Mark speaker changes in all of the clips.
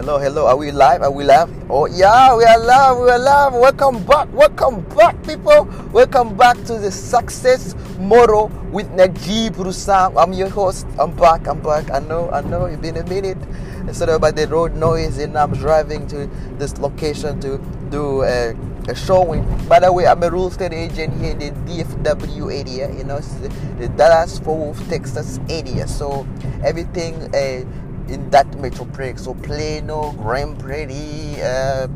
Speaker 1: Hello, hello. Are we live? Are we live? Oh yeah, we are live. We are live. Welcome back. Welcome back, people. Welcome back to the Success Motto with Najib Rusam. I'm your host. I'm back. I'm back. I know. I know. It's been a minute. Sorry about the road noise, and I'm driving to this location to do a, a showing. By the way, I'm a real estate agent here in the DFW area. You know, the, the Dallas Fort Worth, Texas area. So everything. Uh, in that metroplex. So Plano, Grand Prairie, uh,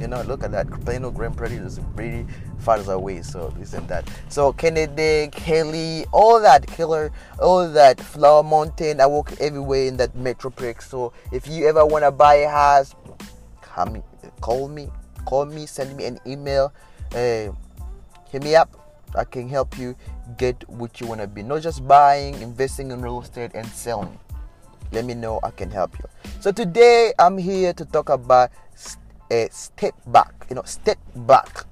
Speaker 1: you know, look at that. Plano, Grand Prairie is pretty far away. So this and that. So Kennedy, Kelly, all that Keller, all that Flower Mound. I walk everywhere in that metroplex. So if you ever wanna buy a house, come, call me, call me, send me an email, uh, hit me up. I can help you get what you wanna be. Not just buying, investing in real estate, and selling let me know I can help you. So today I'm here to talk about a step back. You know, step back,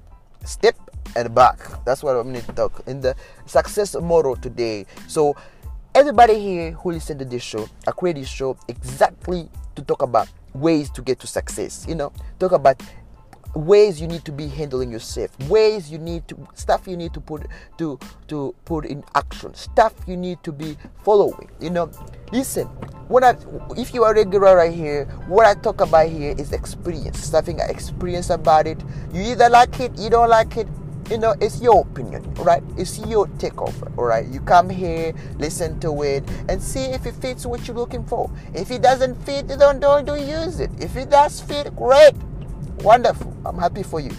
Speaker 1: step and back. That's what I'm going to talk in the success model today. So everybody here who listen to this show, I create this show exactly to talk about ways to get to success. You know, talk about ways you need to be handling yourself ways you need to stuff you need to put to to put in action stuff you need to be following you know listen when I, if you are regular right here, what I talk about here is experience, I experience about it. You either like it, you don't like it. You know, it's your opinion, right? It's your takeover, all right? You come here, listen to it, and see if it fits what you're looking for. If it doesn't fit, don't don't, don't use it. If it does fit, great, wonderful. I'm happy for you.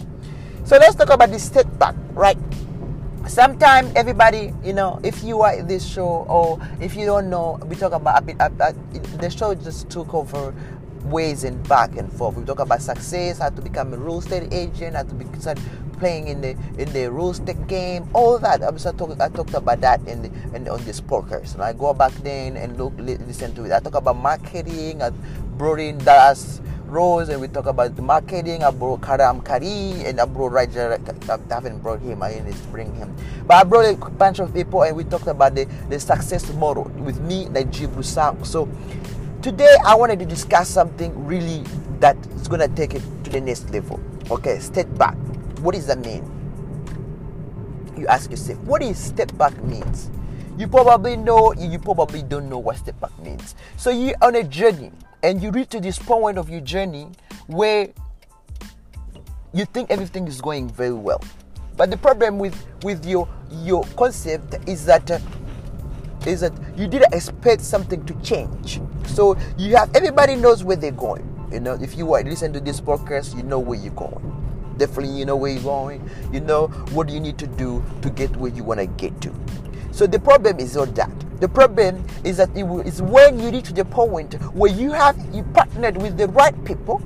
Speaker 1: So let's talk about this step back, right? sometimes everybody you know if you are in this show or if you don't know we talk about a bit about, the show just took over ways and back and forth we talk about success how to become a real estate agent how to be start playing in the in the real estate game all that I, was, I, talk, I talked about that in, the, in on this podcast and I go back then and look listen to it I talk about marketing I brought in Rose and we talk about the marketing. I brought Karam Kari and I brought Raja. I haven't brought him. I to bring him. But I brought a bunch of people and we talked about the, the success model with me, Najib Rusam. So today I wanted to discuss something really that is going to take it to the next level. Okay, step back. What does that mean? You ask yourself, what does step back means? You probably know, you probably don't know what step back means. So you're on a journey and you reach to this point of your journey where you think everything is going very well. But the problem with with your your concept is that uh, is that you didn't expect something to change. So you have everybody knows where they're going. You know if you are listen to this podcast you know where you're going. Definitely you know where you're going. You know what you need to do to get where you want to get to. So the problem is not that the problem is that it is when you reach the point where you have you partnered with the right people,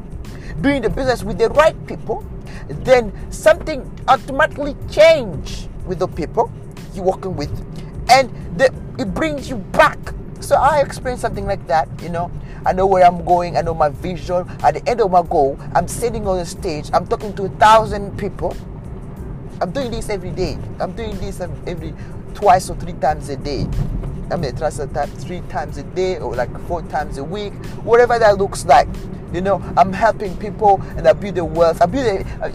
Speaker 1: doing the business with the right people, then something automatically change with the people you're working with, and the, it brings you back. So I experienced something like that, you know. I know where I'm going. I know my vision. At the end of my goal, I'm sitting on the stage. I'm talking to a thousand people. I'm doing this every day. I'm doing this every twice or three times a day. I mean, translate that three times a day or like four times a week, whatever that looks like. You know, I'm helping people and I build the wealth. I build a, uh,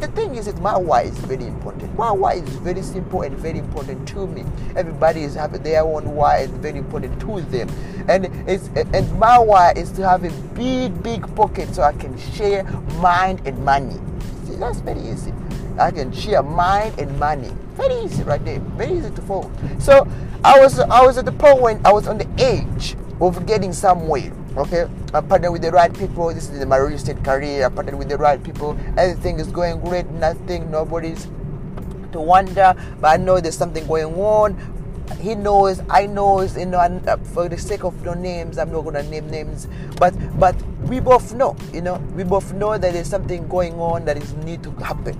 Speaker 1: the thing is that my why is very important. My why is very simple and very important to me. Everybody is having their own why is very important to them. And it's and my why is to have a big, big pocket so I can share mind and money. See, that's very easy. I can share mind and money. Very easy right there. Very easy to follow. So I was I was at the point when I was on the edge of getting somewhere. Okay, I partnered with the right people. This is my real estate career. I partnered with the right people. Everything is going great. Nothing, nobody's to wonder. But I know there's something going on. He knows, I know, you know. And uh, for the sake of no names, I'm not gonna name names. But but we both know, you know, we both know that there's something going on that is need to happen.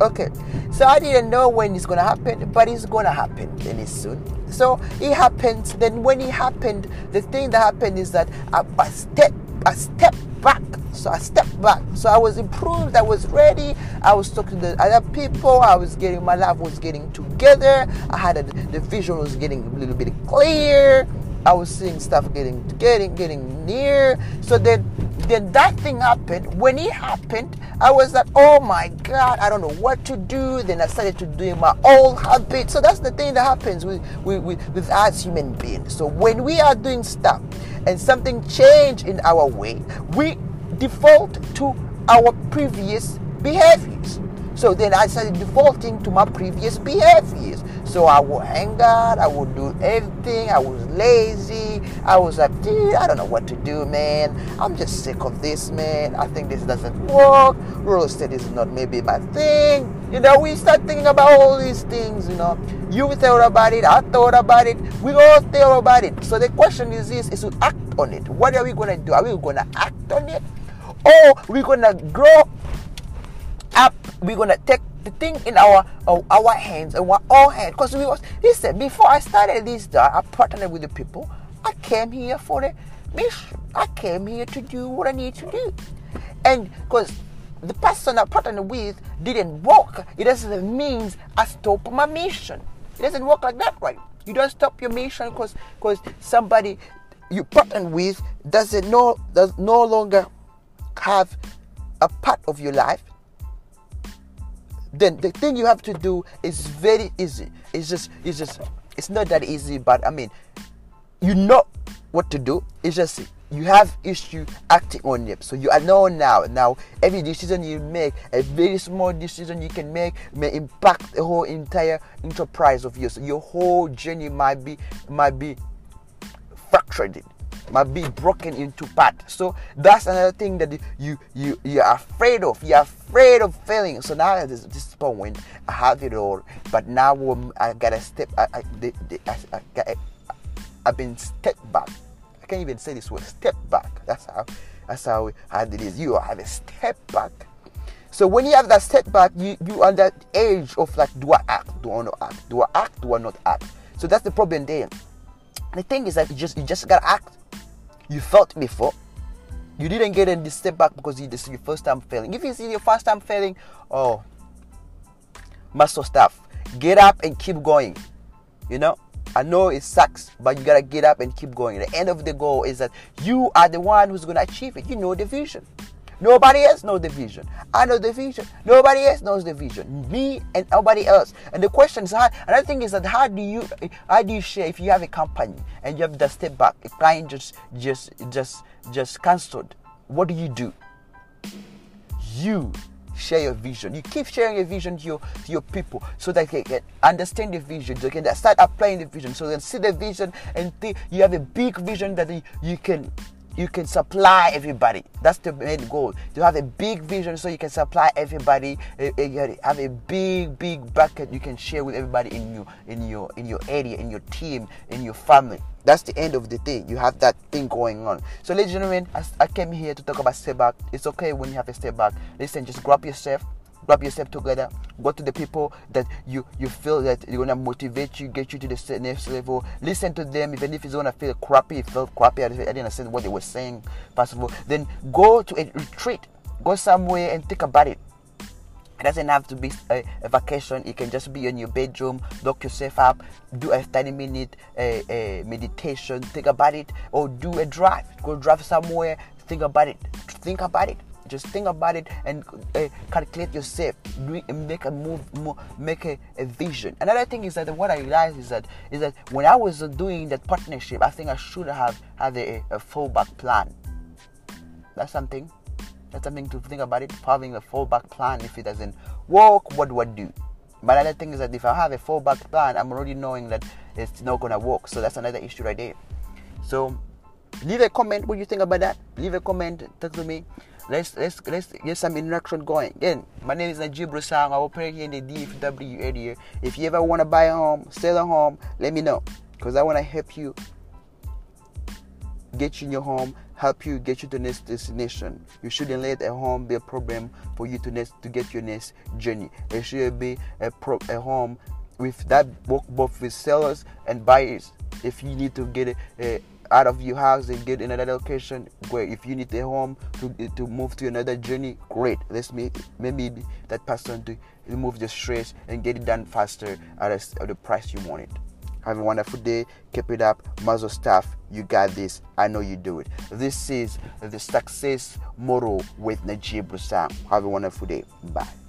Speaker 1: Okay, so I didn't know when it's gonna happen, but it's gonna happen any soon. So it happened. Then when it happened, the thing that happened is that I, I step, I step back. So I stepped back. So I was improved. I was ready. I was talking to other people. I was getting my life was getting together. I had a, the vision was getting a little bit clear. I was seeing stuff getting getting getting near. So then then that thing happened. When it happened, I was like, oh my God, I don't know what to do. Then I started to do my old habit. So that's the thing that happens with, with, with, with us human beings. So when we are doing stuff and something change in our way, we default to our previous behaviors. So then I started defaulting to my previous behaviors. So I would hang out, I would do everything, I was lazy, I was like, dude, I don't know what to do, man. I'm just sick of this, man. I think this doesn't work. Real estate is not maybe my thing. You know, we start thinking about all these things, you know. You thought about it, I thought about it, we all thought about it. So the question is this is to act on it. What are we gonna do? Are we gonna act on it? Or we're gonna grow up, we're gonna take the thing in our our, our hands and our all hands. Because we was listen, before I started this job I partnered with the people. I came here for the mission. I came here to do what I need to do. And because the person I partnered with didn't work, it doesn't mean I stop my mission. It doesn't work like that, right? You don't stop your mission because because somebody you partner with doesn't no does no longer have a part of your life then the thing you have to do is very easy. It's just it's just it's not that easy but i mean you know what to do. It's just you have issue acting on it. So you are know now now every decision you make a very small decision you can make may impact the whole entire enterprise of yours. Your whole journey might be might be fractured might be broken into part. So that's another thing that you you you're afraid of. You're afraid of failing. So now at this, this point, I have it all, but now um, I gotta step. I, I, I, I've been step back. I can't even say this word. Step back. That's how. That's how hard it is. You have a step back. So when you have that step back, you you are that age of like, do I act? Do I not act? Do I act? Do I not act? So that's the problem there. The thing is that you just you just gotta act you felt before. You didn't get any step back because this is your first time failing. If it's your first time failing, oh, muscle stuff. Get up and keep going. You know, I know it sucks, but you gotta get up and keep going. The end of the goal is that you are the one who's gonna achieve it. You know the vision. Nobody else knows the vision. I know the vision. Nobody else knows the vision. Me and nobody else. And the question is how another thing is that how do you how do you share if you have a company and you have to step back, a client just just just just cancelled. What do you do? You share your vision. You keep sharing your vision to your to your people so that they can understand the vision. They can start applying the vision. So they can see the vision and think you have a big vision that you can you can supply everybody. That's the main goal. To have a big vision so you can supply everybody. Eh, eh, have a big, big bucket you can share with everybody in your in your in your area, in your team, in your family. That's the end of the thing. You have that thing going on. So, ladies and gentlemen, I came here to talk about step back. It's okay when you have a step back. Listen, just grab yourself, grab yourself together go to the people that you you feel that you're gonna motivate you get you to the next level listen to them even if it's gonna feel crappy it felt crappy i didn't understand what they were saying first of all then go to a retreat go somewhere and think about it it doesn't have to be a, a, vacation. It can just be in your bedroom. Lock yourself up. Do a 30 minute uh, uh, meditation. Think about it. Or do a drive. Go drive somewhere. Think about it. Think about it. Just think about it and uh, calculate yourself. Make a move, make a, a, vision. Another thing is that what I realized is that is that when I was doing that partnership, I think I should have had a, a fallback plan. That's something. That's something to think about it. Having a fallback plan. If it doesn't work, what do I do? But another thing is that if I have a fallback plan, I'm already knowing that it's not gonna work. So that's another issue right there. So leave a comment what you think about that. Leave a comment, talk to me let's let's let's get some interaction going. Again, my name is Najib Rusam. I operate here in the DFW area. If you ever want to buy a home, sell a home, let me know because I want to help you get you in your home, help you get you to next destination. You shouldn't let a home be a problem for you to next to get your next journey. It should be a pro, a home with that both with sellers and buyers. If you need to get a, a out of your house and get in another location where if you need a home to, eh, to move to another journey great let's make maybe that person to remove the stress and get it done faster at, a, at the price you want it Have a wonderful day. Keep it up. Muzzle staff, you got this. I know you do it. This is the success motto with Najib Rusam. Have a wonderful day. Bye.